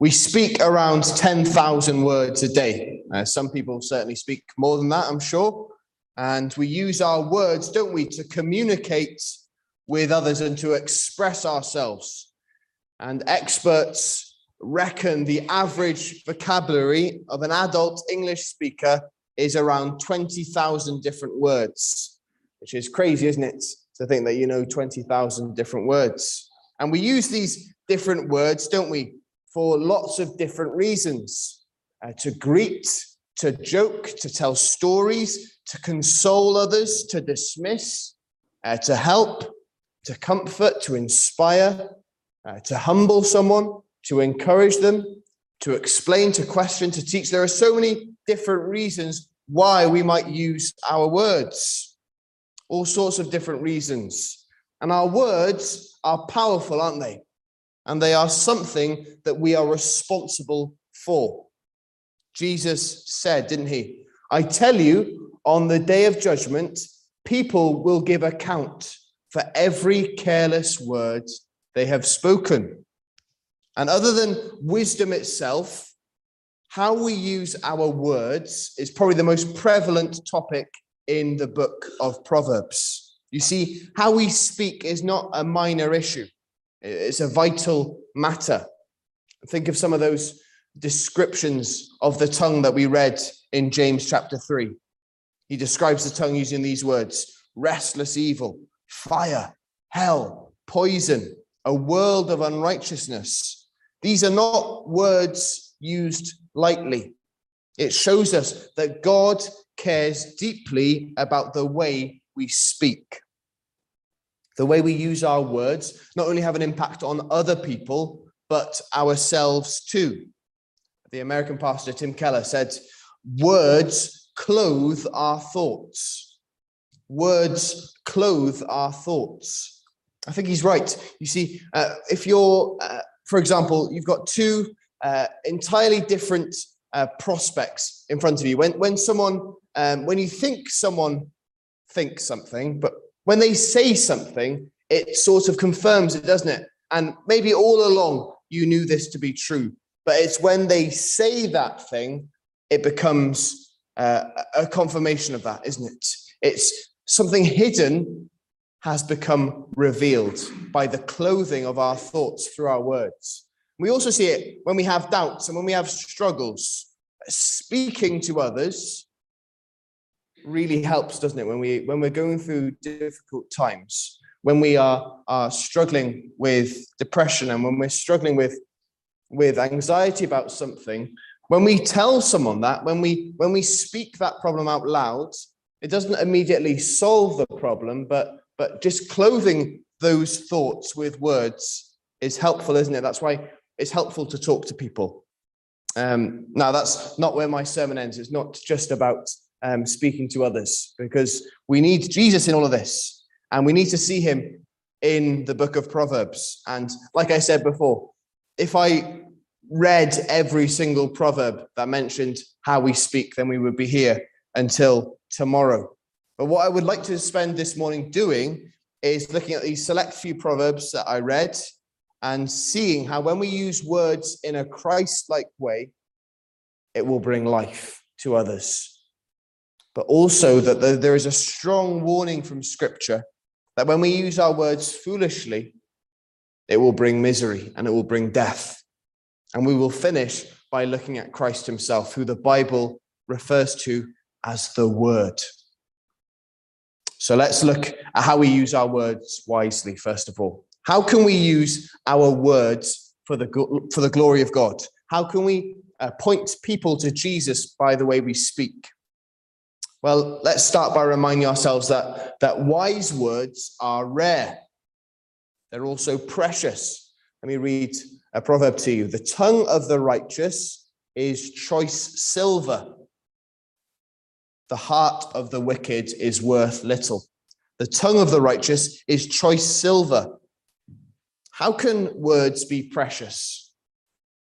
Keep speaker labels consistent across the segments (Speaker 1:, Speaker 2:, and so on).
Speaker 1: We speak around 10,000 words a day. Uh, some people certainly speak more than that, I'm sure. And we use our words, don't we, to communicate with others and to express ourselves. And experts reckon the average vocabulary of an adult English speaker is around 20,000 different words, which is crazy, isn't it? To think that you know 20,000 different words. And we use these different words, don't we, for lots of different reasons uh, to greet, to joke, to tell stories, to console others, to dismiss, uh, to help, to comfort, to inspire, uh, to humble someone, to encourage them, to explain, to question, to teach. There are so many different reasons why we might use our words, all sorts of different reasons. And our words are powerful, aren't they? And they are something that we are responsible for. Jesus said, didn't he? I tell you, on the day of judgment, people will give account for every careless word they have spoken. And other than wisdom itself, how we use our words is probably the most prevalent topic in the book of Proverbs. You see, how we speak is not a minor issue. It's a vital matter. Think of some of those descriptions of the tongue that we read in James chapter 3. He describes the tongue using these words restless evil, fire, hell, poison, a world of unrighteousness. These are not words used lightly. It shows us that God cares deeply about the way we speak. The way we use our words not only have an impact on other people, but ourselves too. The American pastor Tim Keller said, Words clothe our thoughts. Words clothe our thoughts. I think he's right. You see, uh, if you're, uh, for example, you've got two uh, entirely different uh, prospects in front of you. When when someone, um, when you think someone thinks something, but when they say something, it sort of confirms it, doesn't it? And maybe all along you knew this to be true, but it's when they say that thing, it becomes uh, a confirmation of that, isn't it? It's something hidden has become revealed by the clothing of our thoughts through our words. We also see it when we have doubts and when we have struggles. Speaking to others really helps, doesn't it? When we when we're going through difficult times, when we are are struggling with depression and when we're struggling with with anxiety about something, when we tell someone that, when we when we speak that problem out loud, it doesn't immediately solve the problem, but but just clothing those thoughts with words is helpful, isn't it? That's why it's helpful to talk to people. Um, now, that's not where my sermon ends. It's not just about um, speaking to others because we need Jesus in all of this and we need to see him in the book of Proverbs. And like I said before, if I read every single proverb that mentioned how we speak, then we would be here until tomorrow. But what I would like to spend this morning doing is looking at these select few proverbs that I read and seeing how when we use words in a Christ like way, it will bring life to others but also that there is a strong warning from Scripture that when we use our words foolishly, it will bring misery and it will bring death. And we will finish by looking at Christ Himself, who the Bible refers to as the Word. So let's look at how we use our words wisely, first of all. How can we use our words for the, for the glory of God? How can we uh, point people to Jesus by the way we speak? Well, let's start by reminding ourselves that, that wise words are rare. They're also precious. Let me read a proverb to you. The tongue of the righteous is choice silver. The heart of the wicked is worth little. The tongue of the righteous is choice silver. How can words be precious?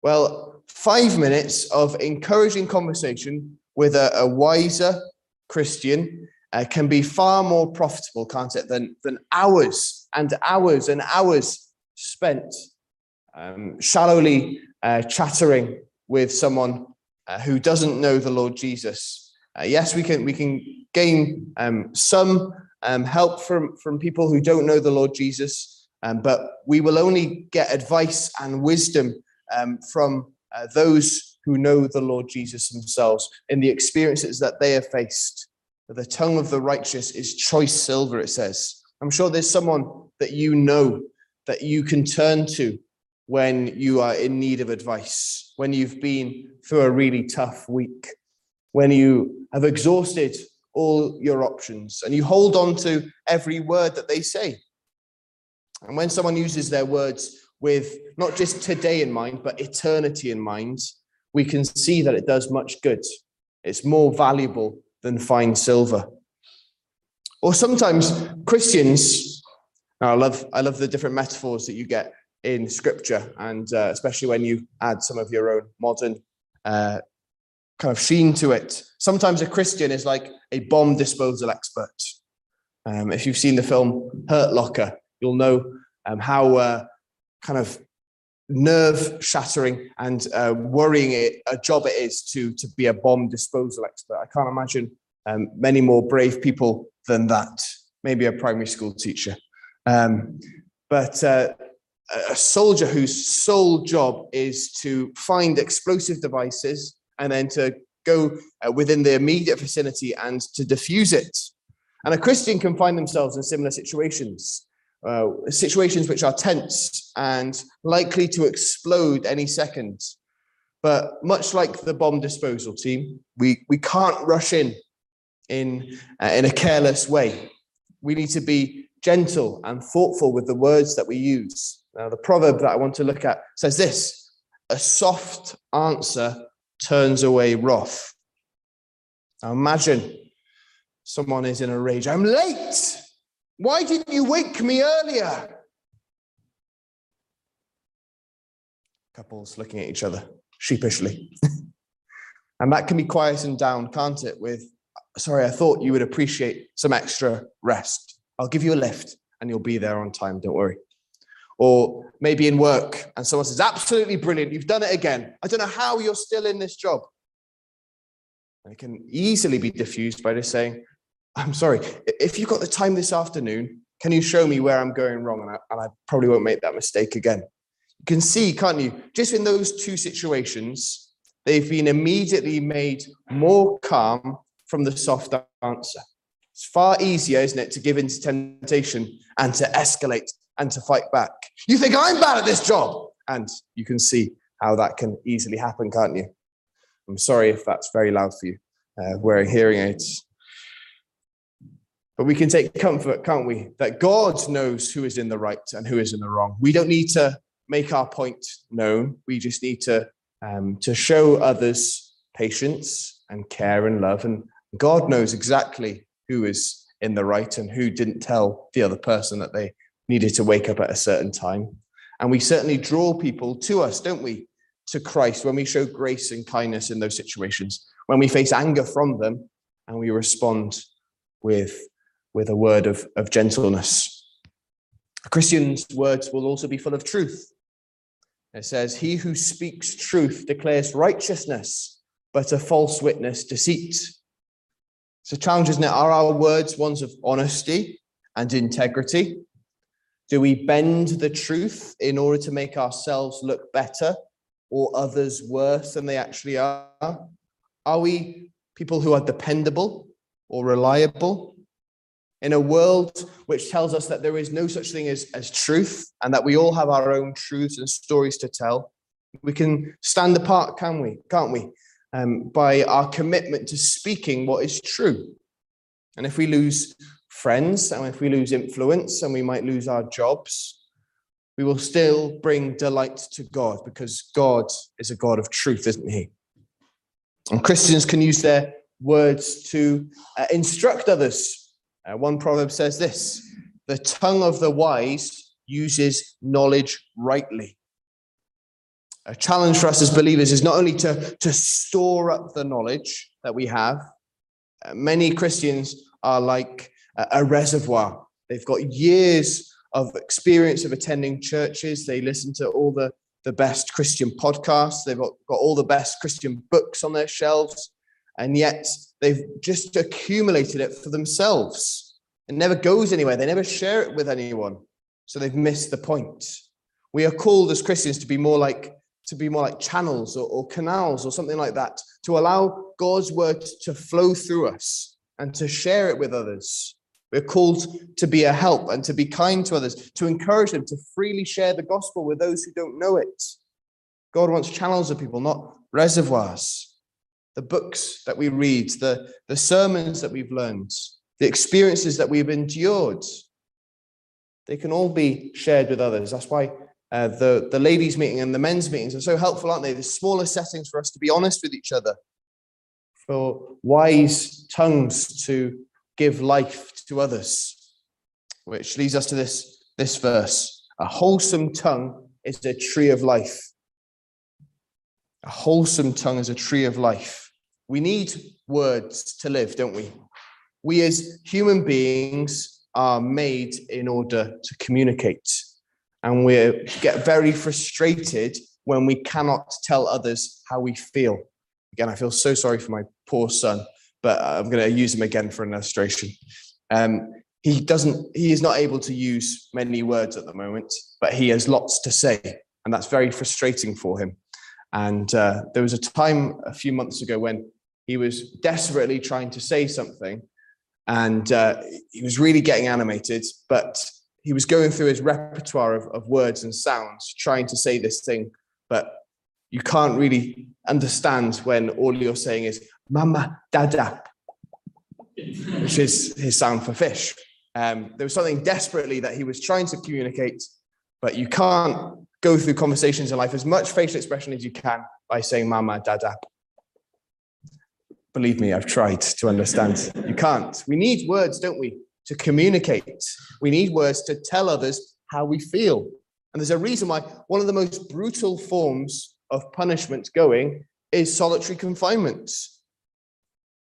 Speaker 1: Well, five minutes of encouraging conversation with a, a wiser, Christian uh, can be far more profitable, can't it, than, than hours and hours and hours spent um, shallowly uh, chattering with someone uh, who doesn't know the Lord Jesus. Uh, yes, we can we can gain um, some um, help from from people who don't know the Lord Jesus, um, but we will only get advice and wisdom um, from uh, those who know the Lord Jesus themselves in the experiences that they have faced. The tongue of the righteous is choice silver, it says. I'm sure there's someone that you know that you can turn to when you are in need of advice, when you've been through a really tough week, when you have exhausted all your options and you hold on to every word that they say. And when someone uses their words with not just today in mind, but eternity in mind, we can see that it does much good. It's more valuable than fine silver. Or sometimes Christians, I love I love the different metaphors that you get in scripture, and uh, especially when you add some of your own modern uh, kind of sheen to it. Sometimes a Christian is like a bomb disposal expert. Um, if you've seen the film Hurt Locker, you'll know um, how uh, kind of nerve shattering and uh, worrying it, a job it is to, to be a bomb disposal expert. I can't imagine um, many more brave people than that, maybe a primary school teacher. Um, but uh, a soldier whose sole job is to find explosive devices and then to go uh, within the immediate vicinity and to defuse it. And a Christian can find themselves in similar situations, uh, situations which are tense and likely to explode any second. But much like the bomb disposal team, we, we can't rush in in, uh, in a careless way. We need to be gentle and thoughtful with the words that we use. Now, the proverb that I want to look at says this a soft answer turns away wrath. Now, imagine someone is in a rage. I'm late. Why didn't you wake me earlier? Couples looking at each other sheepishly. and that can be quietened down, can't it? With, sorry, I thought you would appreciate some extra rest. I'll give you a lift and you'll be there on time. Don't worry or maybe in work and someone says, absolutely brilliant, you've done it again. I don't know how you're still in this job. And it can easily be diffused by just saying, I'm sorry, if you've got the time this afternoon, can you show me where I'm going wrong? And I, and I probably won't make that mistake again. You can see, can't you? Just in those two situations, they've been immediately made more calm from the soft answer. It's far easier, isn't it, to give in to temptation and to escalate and to fight back. You think I'm bad at this job. And you can see how that can easily happen, can't you? I'm sorry if that's very loud for you, uh, wearing hearing aids. But we can take comfort, can't we, that God knows who is in the right and who is in the wrong. We don't need to make our point known. We just need to um, to show others patience and care and love. And God knows exactly who is in the right and who didn't tell the other person that they needed to wake up at a certain time. And we certainly draw people to us, don't we, to Christ when we show grace and kindness in those situations, when we face anger from them and we respond with, with a word of, of gentleness. A Christian's words will also be full of truth. It says, He who speaks truth declares righteousness, but a false witness deceit. So, challenge, isn't it? Are our words ones of honesty and integrity? Do we bend the truth in order to make ourselves look better or others worse than they actually are? Are we people who are dependable or reliable? In a world which tells us that there is no such thing as, as truth and that we all have our own truths and stories to tell, we can stand apart, can we? Can't we? Um, by our commitment to speaking what is true. And if we lose friends, and if we lose influence and we might lose our jobs, we will still bring delight to God because God is a God of truth, isn't He? And Christians can use their words to uh, instruct others. Uh, one proverb says this the tongue of the wise uses knowledge rightly. A challenge for us as believers is not only to, to store up the knowledge that we have, uh, many Christians are like a reservoir. They've got years of experience of attending churches. They listen to all the the best Christian podcasts, they've got, got all the best Christian books on their shelves, and yet they've just accumulated it for themselves. It never goes anywhere, they never share it with anyone. So they've missed the point. We are called as Christians to be more like to be more like channels or, or canals or something like that, to allow God's word to flow through us and to share it with others. We're called to be a help and to be kind to others, to encourage them to freely share the gospel with those who don't know it. God wants channels of people, not reservoirs. The books that we read, the, the sermons that we've learned, the experiences that we've endured, they can all be shared with others. That's why uh, the, the ladies' meeting and the men's meetings are so helpful, aren't they? The smaller settings for us to be honest with each other, for wise tongues to give life to others. Which leads us to this, this verse A wholesome tongue is a tree of life. A wholesome tongue is a tree of life. We need words to live, don't we? We as human beings are made in order to communicate and we get very frustrated when we cannot tell others how we feel. Again, I feel so sorry for my poor son, but I'm going to use him again for an illustration. Um, he doesn't, he is not able to use many words at the moment, but he has lots to say, and that's very frustrating for him. And uh, there was a time a few months ago when he was desperately trying to say something, and uh, he was really getting animated, but he was going through his repertoire of, of words and sounds, trying to say this thing, but you can't really understand when all you're saying is mama, dada, which is his sound for fish. Um, there was something desperately that he was trying to communicate, but you can't go through conversations in life as much facial expression as you can by saying mama, dada. Believe me, I've tried to understand. You can't. We need words, don't we? to communicate. We need words to tell others how we feel. And there's a reason why one of the most brutal forms of punishment going is solitary confinement.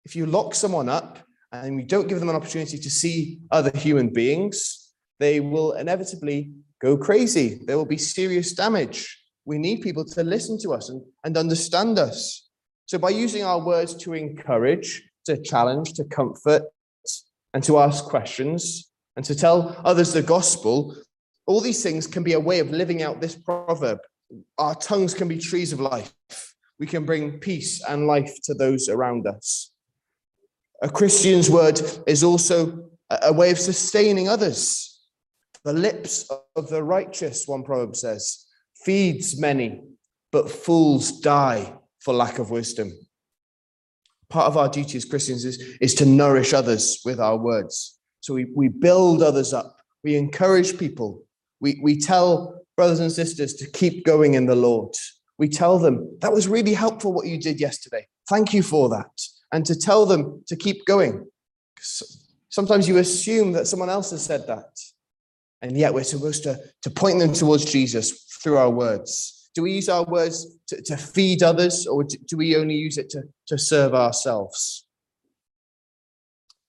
Speaker 1: If you lock someone up and you don't give them an opportunity to see other human beings, they will inevitably go crazy. There will be serious damage. We need people to listen to us and, and understand us. So, by using our words to encourage, to challenge, to comfort, and to ask questions and to tell others the gospel, all these things can be a way of living out this proverb. Our tongues can be trees of life. We can bring peace and life to those around us. A Christian's word is also a way of sustaining others. The lips of the righteous, one proverb says, feeds many, but fools die for lack of wisdom part of our duty as Christians is, is to nourish others with our words. So we, we build others up, we encourage people, we, we tell brothers and sisters to keep going in the Lord. We tell them, that was really helpful what you did yesterday. Thank you for that. And to tell them to keep going. Sometimes you assume that someone else has said that. And yet we're supposed to, to point them towards Jesus through our words. Do we use our words to, to feed others, or do we only use it to, to serve ourselves?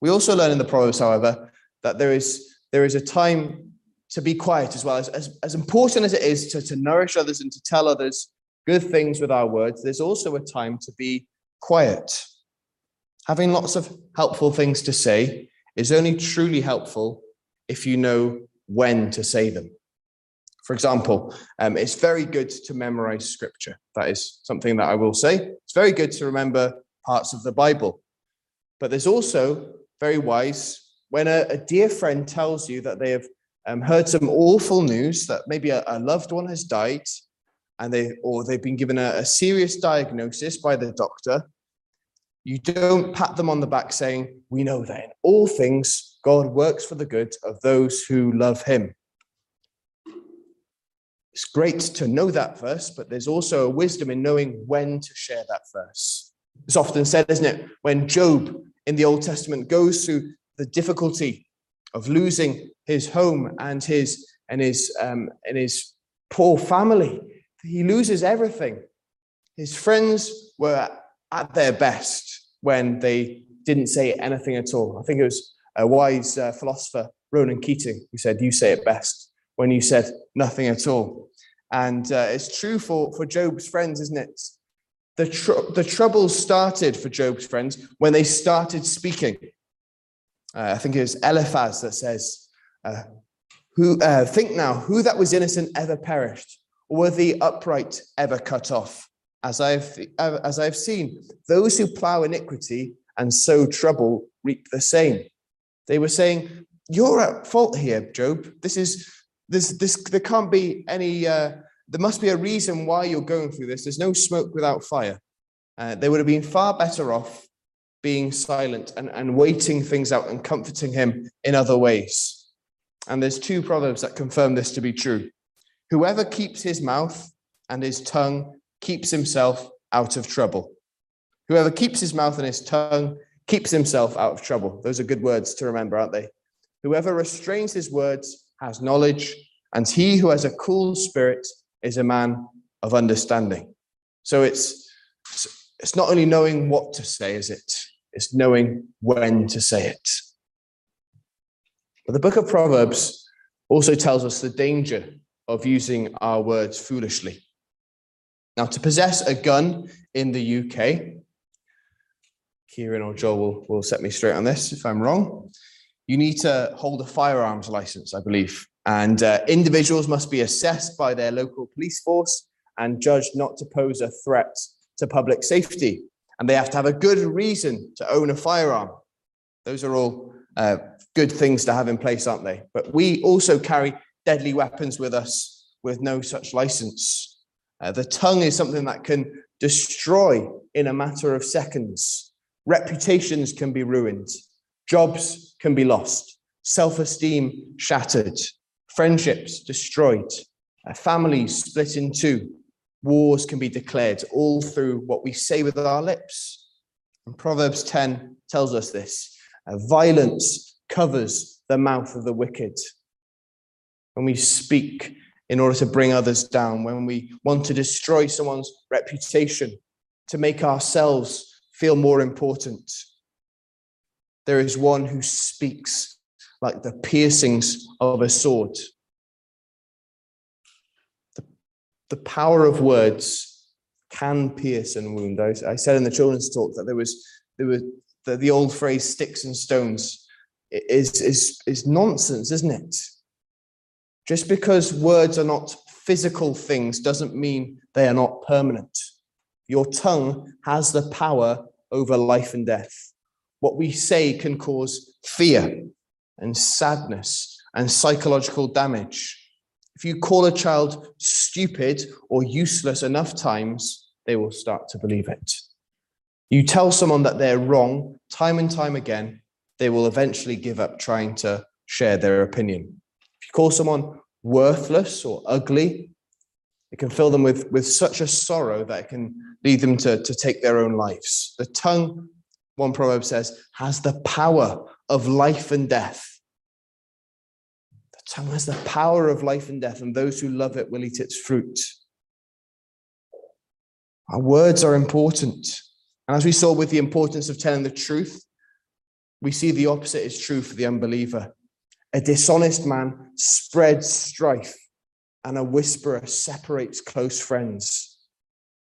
Speaker 1: We also learn in the Proverbs, however, that there is, there is a time to be quiet as well. As, as, as important as it is to, to nourish others and to tell others good things with our words, there's also a time to be quiet. Having lots of helpful things to say is only truly helpful if you know when to say them. For example, um, it's very good to memorize scripture. That is something that I will say. It's very good to remember parts of the Bible. But there's also very wise when a, a dear friend tells you that they have um, heard some awful news that maybe a, a, loved one has died and they or they've been given a, a serious diagnosis by the doctor you don't pat them on the back saying we know that in all things god works for the good of those who love him it's great to know that verse, but there's also a wisdom in knowing when to share that verse. It's often said, isn't it, when Job in the Old Testament goes through the difficulty of losing his home and his and his um, and his poor family, he loses everything. His friends were at their best when they didn't say anything at all. I think it was a wise uh, philosopher, Ronan Keating, who said, "You say it best." when you said nothing at all. And uh, it's true for, for Job's friends, isn't it? The, tr- the troubles started for Job's friends when they started speaking. Uh, I think it was Eliphaz that says, uh, "Who uh, think now who that was innocent ever perished, or were the upright ever cut off? As I've as I've seen, those who plough iniquity and sow trouble reap the same." They were saying, "You're at fault here, Job. This is this this there can't be any. Uh, there must be a reason why you're going through this. There's no smoke without fire." Uh, they would have been far better off being silent and, and waiting things out and comforting him in other ways. And there's two proverbs that confirm this to be true. Whoever keeps his mouth and his tongue keeps himself out of trouble. Whoever keeps his mouth and his tongue keeps himself out of trouble. Those are good words to remember, aren't they? Whoever restrains his words has knowledge, and he who has a cool spirit is a man of understanding. So it's it's not only knowing what to say, is it? It's knowing when to say it. But the book of Proverbs also tells us the danger of using our words foolishly. Now, to possess a gun in the UK, Kieran or Joel will, will set me straight on this if I'm wrong. You need to hold a firearms license, I believe. And uh, individuals must be assessed by their local police force and judged not to pose a threat to public safety and they have to have a good reason to own a firearm. Those are all uh, good things to have in place, aren't they? But we also carry deadly weapons with us with no such license. Uh, the tongue is something that can destroy in a matter of seconds. Reputations can be ruined, jobs can be lost, self esteem shattered, friendships destroyed, families split in two, wars can be declared all through what we say with our lips. And Proverbs 10 tells us this. Violence covers the mouth of the wicked. When we speak in order to bring others down, when we want to destroy someone's reputation, to make ourselves feel more important, there is one who speaks like the piercings of a sword. the the power of words can pierce and wound. I, I said in the children's talk that there was there were the, the old phrase "sticks and stones" is is is nonsense, isn't it? Just because words are not physical things doesn't mean they are not permanent. Your tongue has the power over life and death. What we say can cause fear and sadness and psychological damage. If you call a child stupid or useless enough times, they will start to believe it. You tell someone that they're wrong time and time again, they will eventually give up trying to share their opinion. If you call someone worthless or ugly, it can fill them with, with such a sorrow that it can lead them to, to take their own lives. The tongue, one proverb says, has the power of life and death. The tongue has the power of life and death, and those who love it will eat its fruit. Our words are important. And as we saw with the importance of telling the truth, we see the opposite is true for the unbeliever. A dishonest man spreads strife, and a whisperer separates close friends.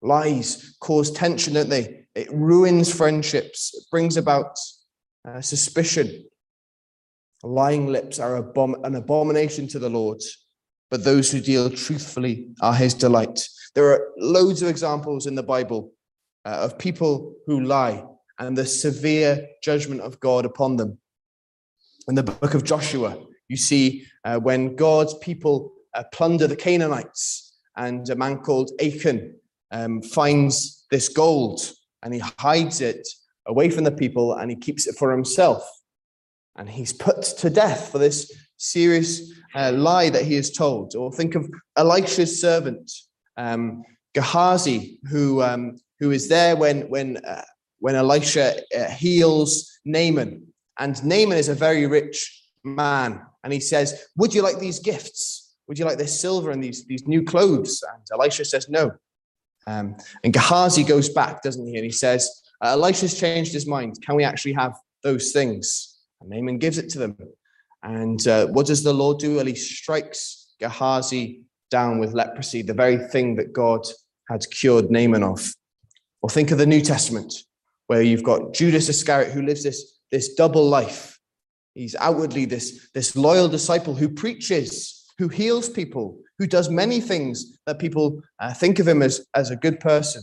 Speaker 1: Lies cause tension, don't they? It ruins friendships, it brings about uh, suspicion. Lying lips are an abomination to the Lord, but those who deal truthfully are his delight. There are loads of examples in the Bible uh, of people who lie and the severe judgment of God upon them. In the book of Joshua, you see uh, when God's people uh, plunder the Canaanites, and a man called Achan um, finds this gold and he hides it away from the people and he keeps it for himself and he's put to death for this serious uh, lie that he has told. Or think of Elisha's servant, um, Gehazi, who um, who is there when when uh, when Elisha uh, heals Naaman, and Naaman is a very rich man, and he says, "Would you like these gifts? Would you like this silver and these these new clothes?" And Elisha says, "No." Um, and Gehazi goes back, doesn't he? And he says, uh, "Elisha's changed his mind. Can we actually have those things?" And Naaman gives it to them. And uh, what does the Lord do? Well, he strikes Gehazi down with leprosy, the very thing that God had cured Naaman of. Or think of the New Testament, where you've got Judas Iscariot who lives this, this double life. He's outwardly this, this loyal disciple who preaches, who heals people, who does many things that people uh, think of him as, as a good person.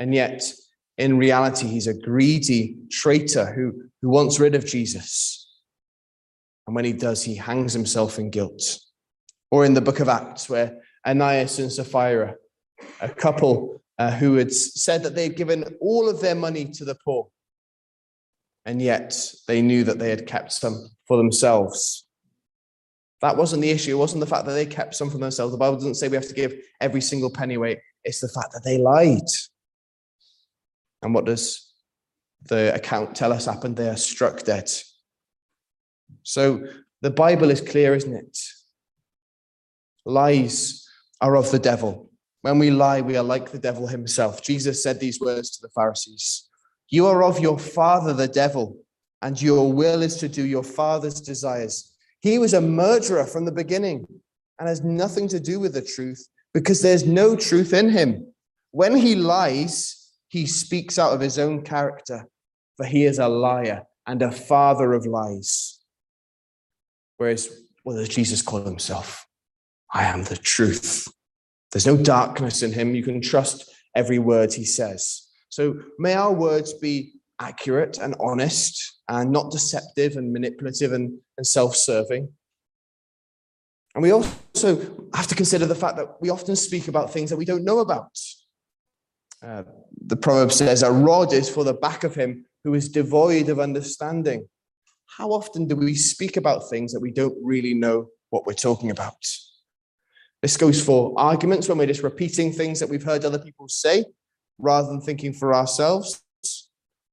Speaker 1: And yet, in reality, he's a greedy traitor who, who wants rid of Jesus. And when he does, he hangs himself in guilt. Or in the book of Acts, where Ananias and Sapphira, a couple uh, who had said that they had given all of their money to the poor, and yet they knew that they had kept some for themselves. That wasn't the issue. It wasn't the fact that they kept some for themselves. The Bible doesn't say we have to give every single penny away. It's the fact that they lied. And what does the account tell us happened? They are struck dead. So the Bible is clear, isn't it? Lies are of the devil. When we lie, we are like the devil himself. Jesus said these words to the Pharisees You are of your father, the devil, and your will is to do your father's desires. He was a murderer from the beginning and has nothing to do with the truth because there's no truth in him. When he lies, he speaks out of his own character, for he is a liar and a father of lies. Whereas, what does Jesus call himself? I am the truth. There's no darkness in him. You can trust every word he says. So may our words be accurate and honest and not deceptive and manipulative and, and self serving. And we also have to consider the fact that we often speak about things that we don't know about. Uh, the proverb says, A rod is for the back of him who is devoid of understanding. How often do we speak about things that we don't really know what we're talking about? This goes for arguments when we're just repeating things that we've heard other people say rather than thinking for ourselves,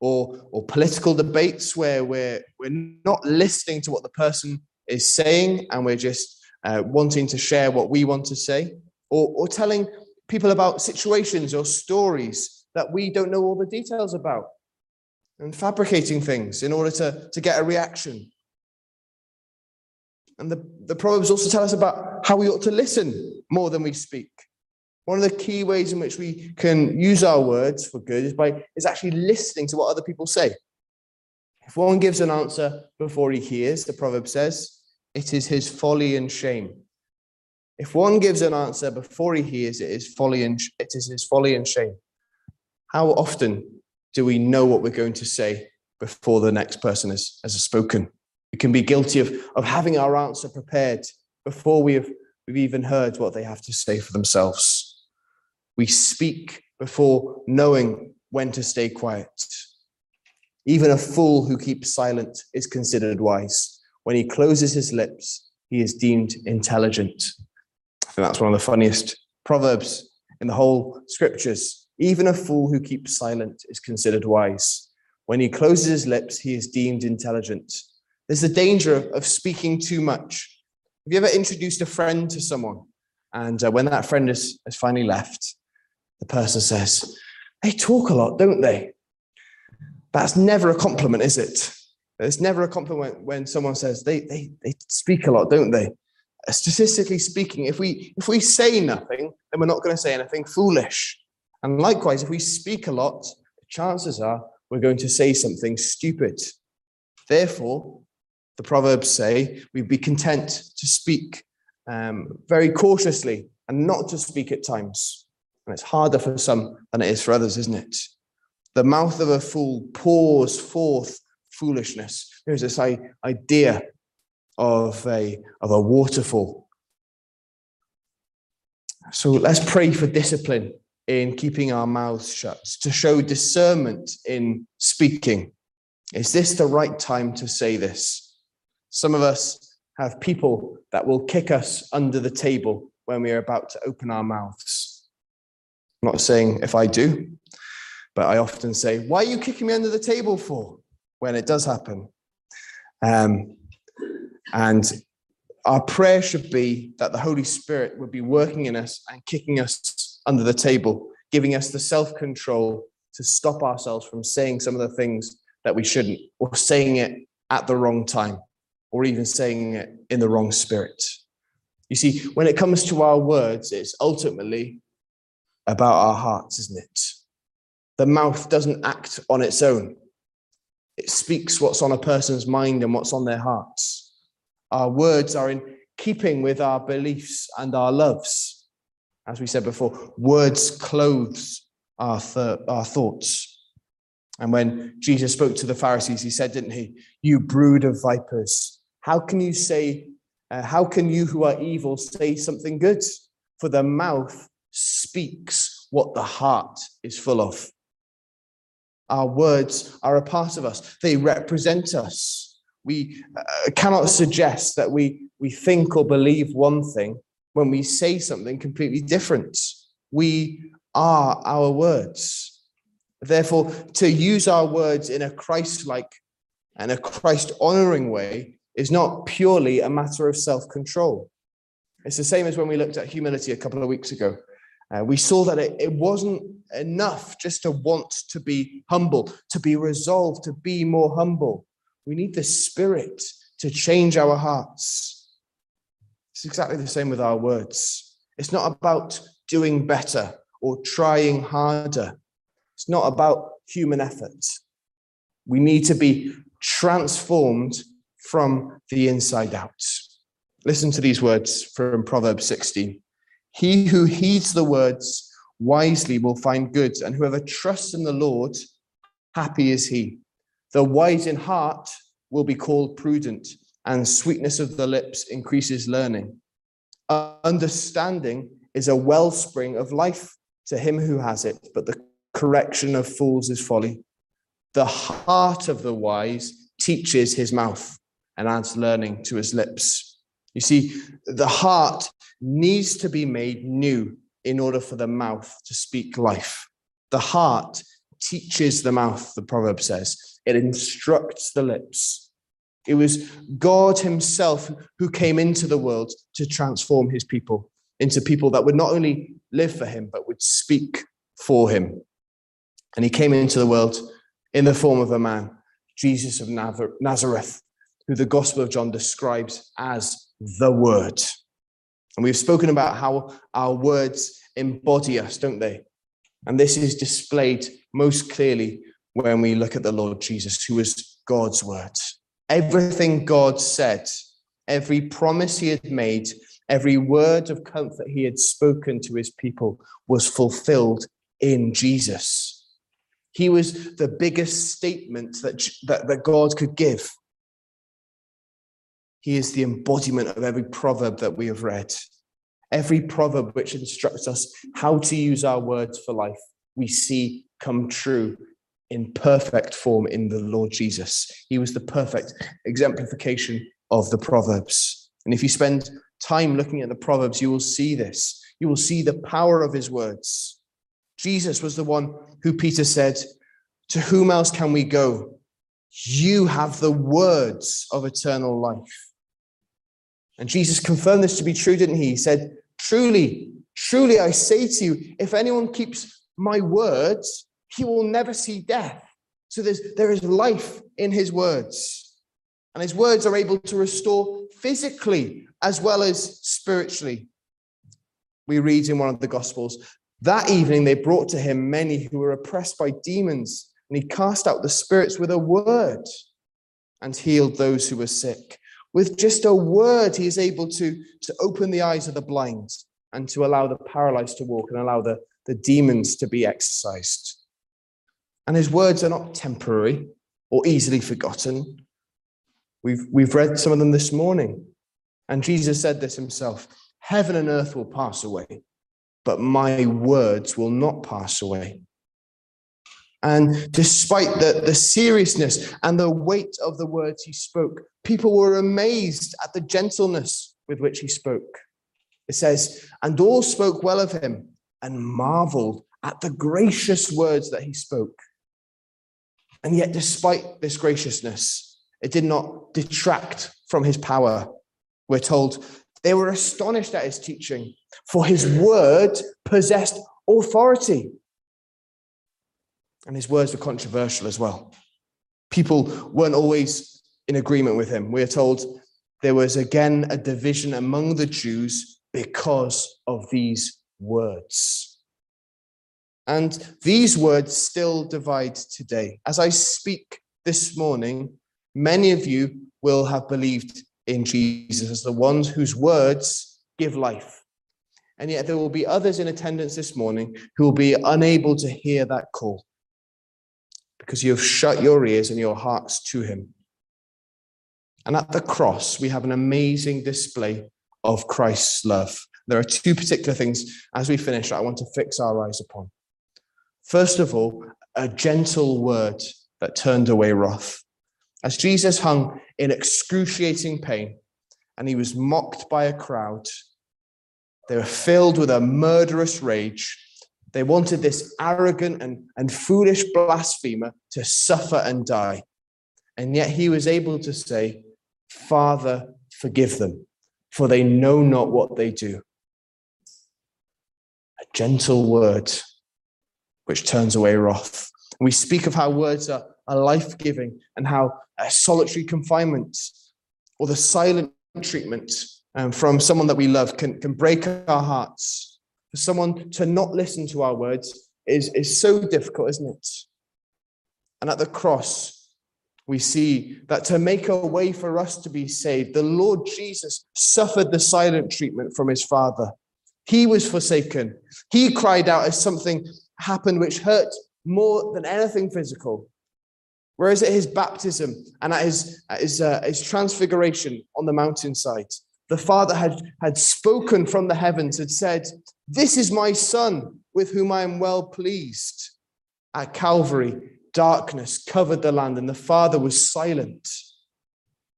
Speaker 1: or, or political debates where we're, we're not listening to what the person is saying and we're just uh, wanting to share what we want to say, or, or telling people about situations or stories that we don't know all the details about, and fabricating things in order to, to get a reaction. And the, the Proverbs also tell us about how we ought to listen more than we speak. One of the key ways in which we can use our words for good is by is actually listening to what other people say. If one gives an answer before he hears, the proverb says, it is his folly and shame. If one gives an answer before he hears, it is folly and it is his folly and shame. How often do we know what we're going to say before the next person has, has spoken? We can be guilty of, of having our answer prepared before we have, we've even heard what they have to say for themselves. We speak before knowing when to stay quiet. Even a fool who keeps silent is considered wise. When he closes his lips, he is deemed intelligent. I think that's one of the funniest proverbs in the whole scriptures. Even a fool who keeps silent is considered wise. When he closes his lips, he is deemed intelligent. There's a danger of, of speaking too much. Have you ever introduced a friend to someone? And uh, when that friend has finally left, the person says, They talk a lot, don't they? That's never a compliment, is it? It's never a compliment when someone says they, they, they speak a lot, don't they? Uh, statistically speaking, if we if we say nothing, then we're not going to say anything foolish. And likewise, if we speak a lot, chances are we're going to say something stupid. Therefore, the Proverbs say we'd be content to speak um, very cautiously and not to speak at times. And it's harder for some than it is for others, isn't it? The mouth of a fool pours forth foolishness. There's this idea of a, of a waterfall. So let's pray for discipline in keeping our mouths shut, to show discernment in speaking. Is this the right time to say this? Some of us have people that will kick us under the table when we are about to open our mouths. I'm not saying if I do, but I often say, Why are you kicking me under the table for? when it does happen. Um, and our prayer should be that the Holy Spirit would be working in us and kicking us under the table, giving us the self control to stop ourselves from saying some of the things that we shouldn't, or saying it at the wrong time or even saying it in the wrong spirit. You see, when it comes to our words, it's ultimately about our hearts, isn't it? The mouth doesn't act on its own. It speaks what's on a person's mind and what's on their hearts. Our words are in keeping with our beliefs and our loves. As we said before, words clothes our, th- our thoughts. And when Jesus spoke to the Pharisees, he said, didn't he? You brood of vipers, how can you say, uh, how can you who are evil say something good? For the mouth speaks what the heart is full of. Our words are a part of us, they represent us. We uh, cannot suggest that we, we think or believe one thing when we say something completely different. We are our words. Therefore, to use our words in a Christ like and a Christ honoring way is not purely a matter of self control. It's the same as when we looked at humility a couple of weeks ago. Uh, we saw that it, it wasn't enough just to want to be humble, to be resolved to be more humble. We need the Spirit to change our hearts. It's exactly the same with our words. It's not about doing better or trying harder. It's not about human effort. We need to be transformed from the inside out. Listen to these words from Proverbs 16. He who heeds the words wisely will find good, and whoever trusts in the Lord, happy is he. The wise in heart will be called prudent, and sweetness of the lips increases learning. Understanding is a wellspring of life to him who has it, but the correction of fools is folly. The heart of the wise teaches his mouth and adds learning to his lips. You see, the heart needs to be made new in order for the mouth to speak life. The heart teaches the mouth, the proverb says, it instructs the lips. It was God Himself who came into the world to transform His people into people that would not only live for Him, but would speak for Him. And He came into the world in the form of a man, Jesus of Nazareth, who the Gospel of John describes as the Word. And we've spoken about how our words embody us, don't they? And this is displayed most clearly when we look at the Lord Jesus, who was God's word. Everything God said, every promise he had made, every word of comfort he had spoken to his people was fulfilled in Jesus. He was the biggest statement that, that, that God could give. He is the embodiment of every proverb that we have read. Every proverb which instructs us how to use our words for life, we see come true in perfect form in the Lord Jesus. He was the perfect exemplification of the Proverbs. And if you spend time looking at the Proverbs, you will see this. You will see the power of his words. Jesus was the one who Peter said, To whom else can we go? You have the words of eternal life. And Jesus confirmed this to be true, didn't he? He said, Truly, truly, I say to you, if anyone keeps my words, he will never see death. So there's, there is life in his words. And his words are able to restore physically as well as spiritually. We read in one of the Gospels that evening they brought to him many who were oppressed by demons, and he cast out the spirits with a word and healed those who were sick. With just a word, he is able to, to open the eyes of the blind and to allow the paralyzed to walk and allow the, the demons to be exorcised. And his words are not temporary or easily forgotten. We've, we've read some of them this morning. And Jesus said this himself Heaven and earth will pass away, but my words will not pass away. And despite the, the seriousness and the weight of the words he spoke, people were amazed at the gentleness with which he spoke. It says, and all spoke well of him and marveled at the gracious words that he spoke. And yet, despite this graciousness, it did not detract from his power. We're told they were astonished at his teaching, for his word possessed authority. And his words were controversial as well. People weren't always in agreement with him. We are told, there was again a division among the Jews because of these words. And these words still divide today. As I speak this morning, many of you will have believed in Jesus as the ones whose words give life. And yet there will be others in attendance this morning who will be unable to hear that call because you have shut your ears and your hearts to him. And at the cross, we have an amazing display of Christ's love. There are two particular things as we finish I want to fix our eyes upon. First of all, a gentle word that turned away wrath. As Jesus hung in excruciating pain and he was mocked by a crowd, they were filled with a murderous rage. They wanted this arrogant and, and foolish blasphemer to suffer and die. And yet he was able to say, Father, forgive them, for they know not what they do. A gentle word which turns away wrath. we speak of how words are, are life giving and how a solitary confinement or the silent treatment um, from someone that we love can, can break our hearts. For someone to not listen to our words is, is so difficult, isn't it? And at the cross, we see that to make a way for us to be saved, the Lord Jesus suffered the silent treatment from his Father. He was forsaken. He cried out as something happened which hurt more than anything physical. Whereas at his baptism and at his, at his, uh, his transfiguration on the mountainside, the Father had, had spoken from the heavens, had said, This is my Son with whom I am well pleased. At Calvary, darkness covered the land, and the Father was silent.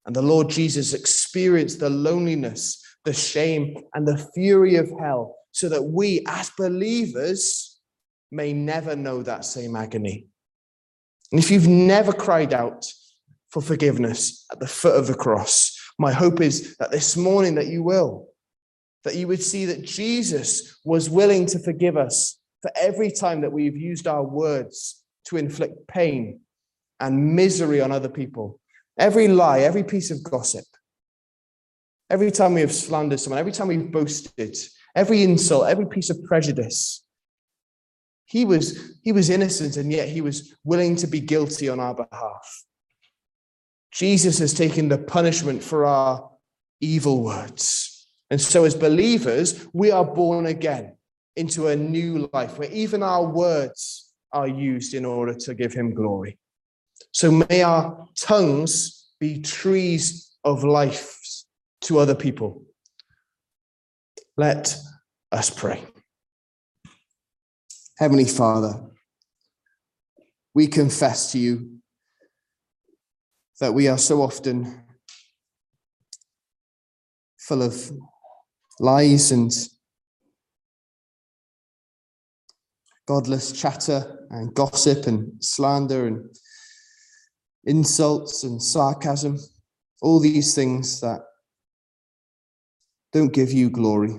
Speaker 1: And the Lord Jesus experienced the loneliness, the shame, and the fury of hell, so that we, as believers, may never know that same agony. And if you've never cried out for forgiveness at the foot of the cross, my hope is that this morning that you will, that you would see that Jesus was willing to forgive us for every time that we've used our words to inflict pain and misery on other people. Every lie, every piece of gossip, every time we have slandered someone, every time we've boasted, every insult, every piece of prejudice. He was, he was innocent and yet he was willing to be guilty on our behalf. Jesus has taken the punishment for our evil words. And so, as believers, we are born again into a new life where even our words are used in order to give him glory. So, may our tongues be trees of life to other people. Let us pray. Heavenly Father, we confess to you that we are so often full of lies and godless chatter and gossip and slander and insults and sarcasm, all these things that don't give you glory,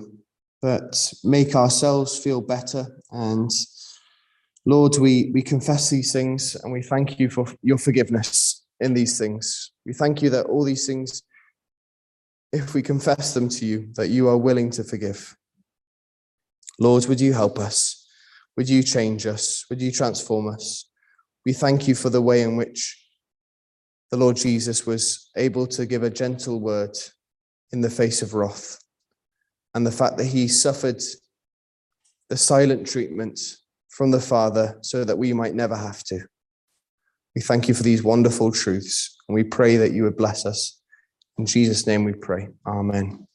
Speaker 1: but make ourselves feel better. And Lord, we, we confess these things and we thank you for your forgiveness in these things. We thank you that all these things, if we confess them to you, that you are willing to forgive. Lord, would you help us? Would you change us? Would you transform us? We thank you for the way in which the Lord Jesus was able to give a gentle word in the face of wrath, and the fact that he suffered the silent treatment from the Father so that we might never have to. We thank you for these wonderful truths, and we pray that you would bless us. In Jesus' name we pray. Amen.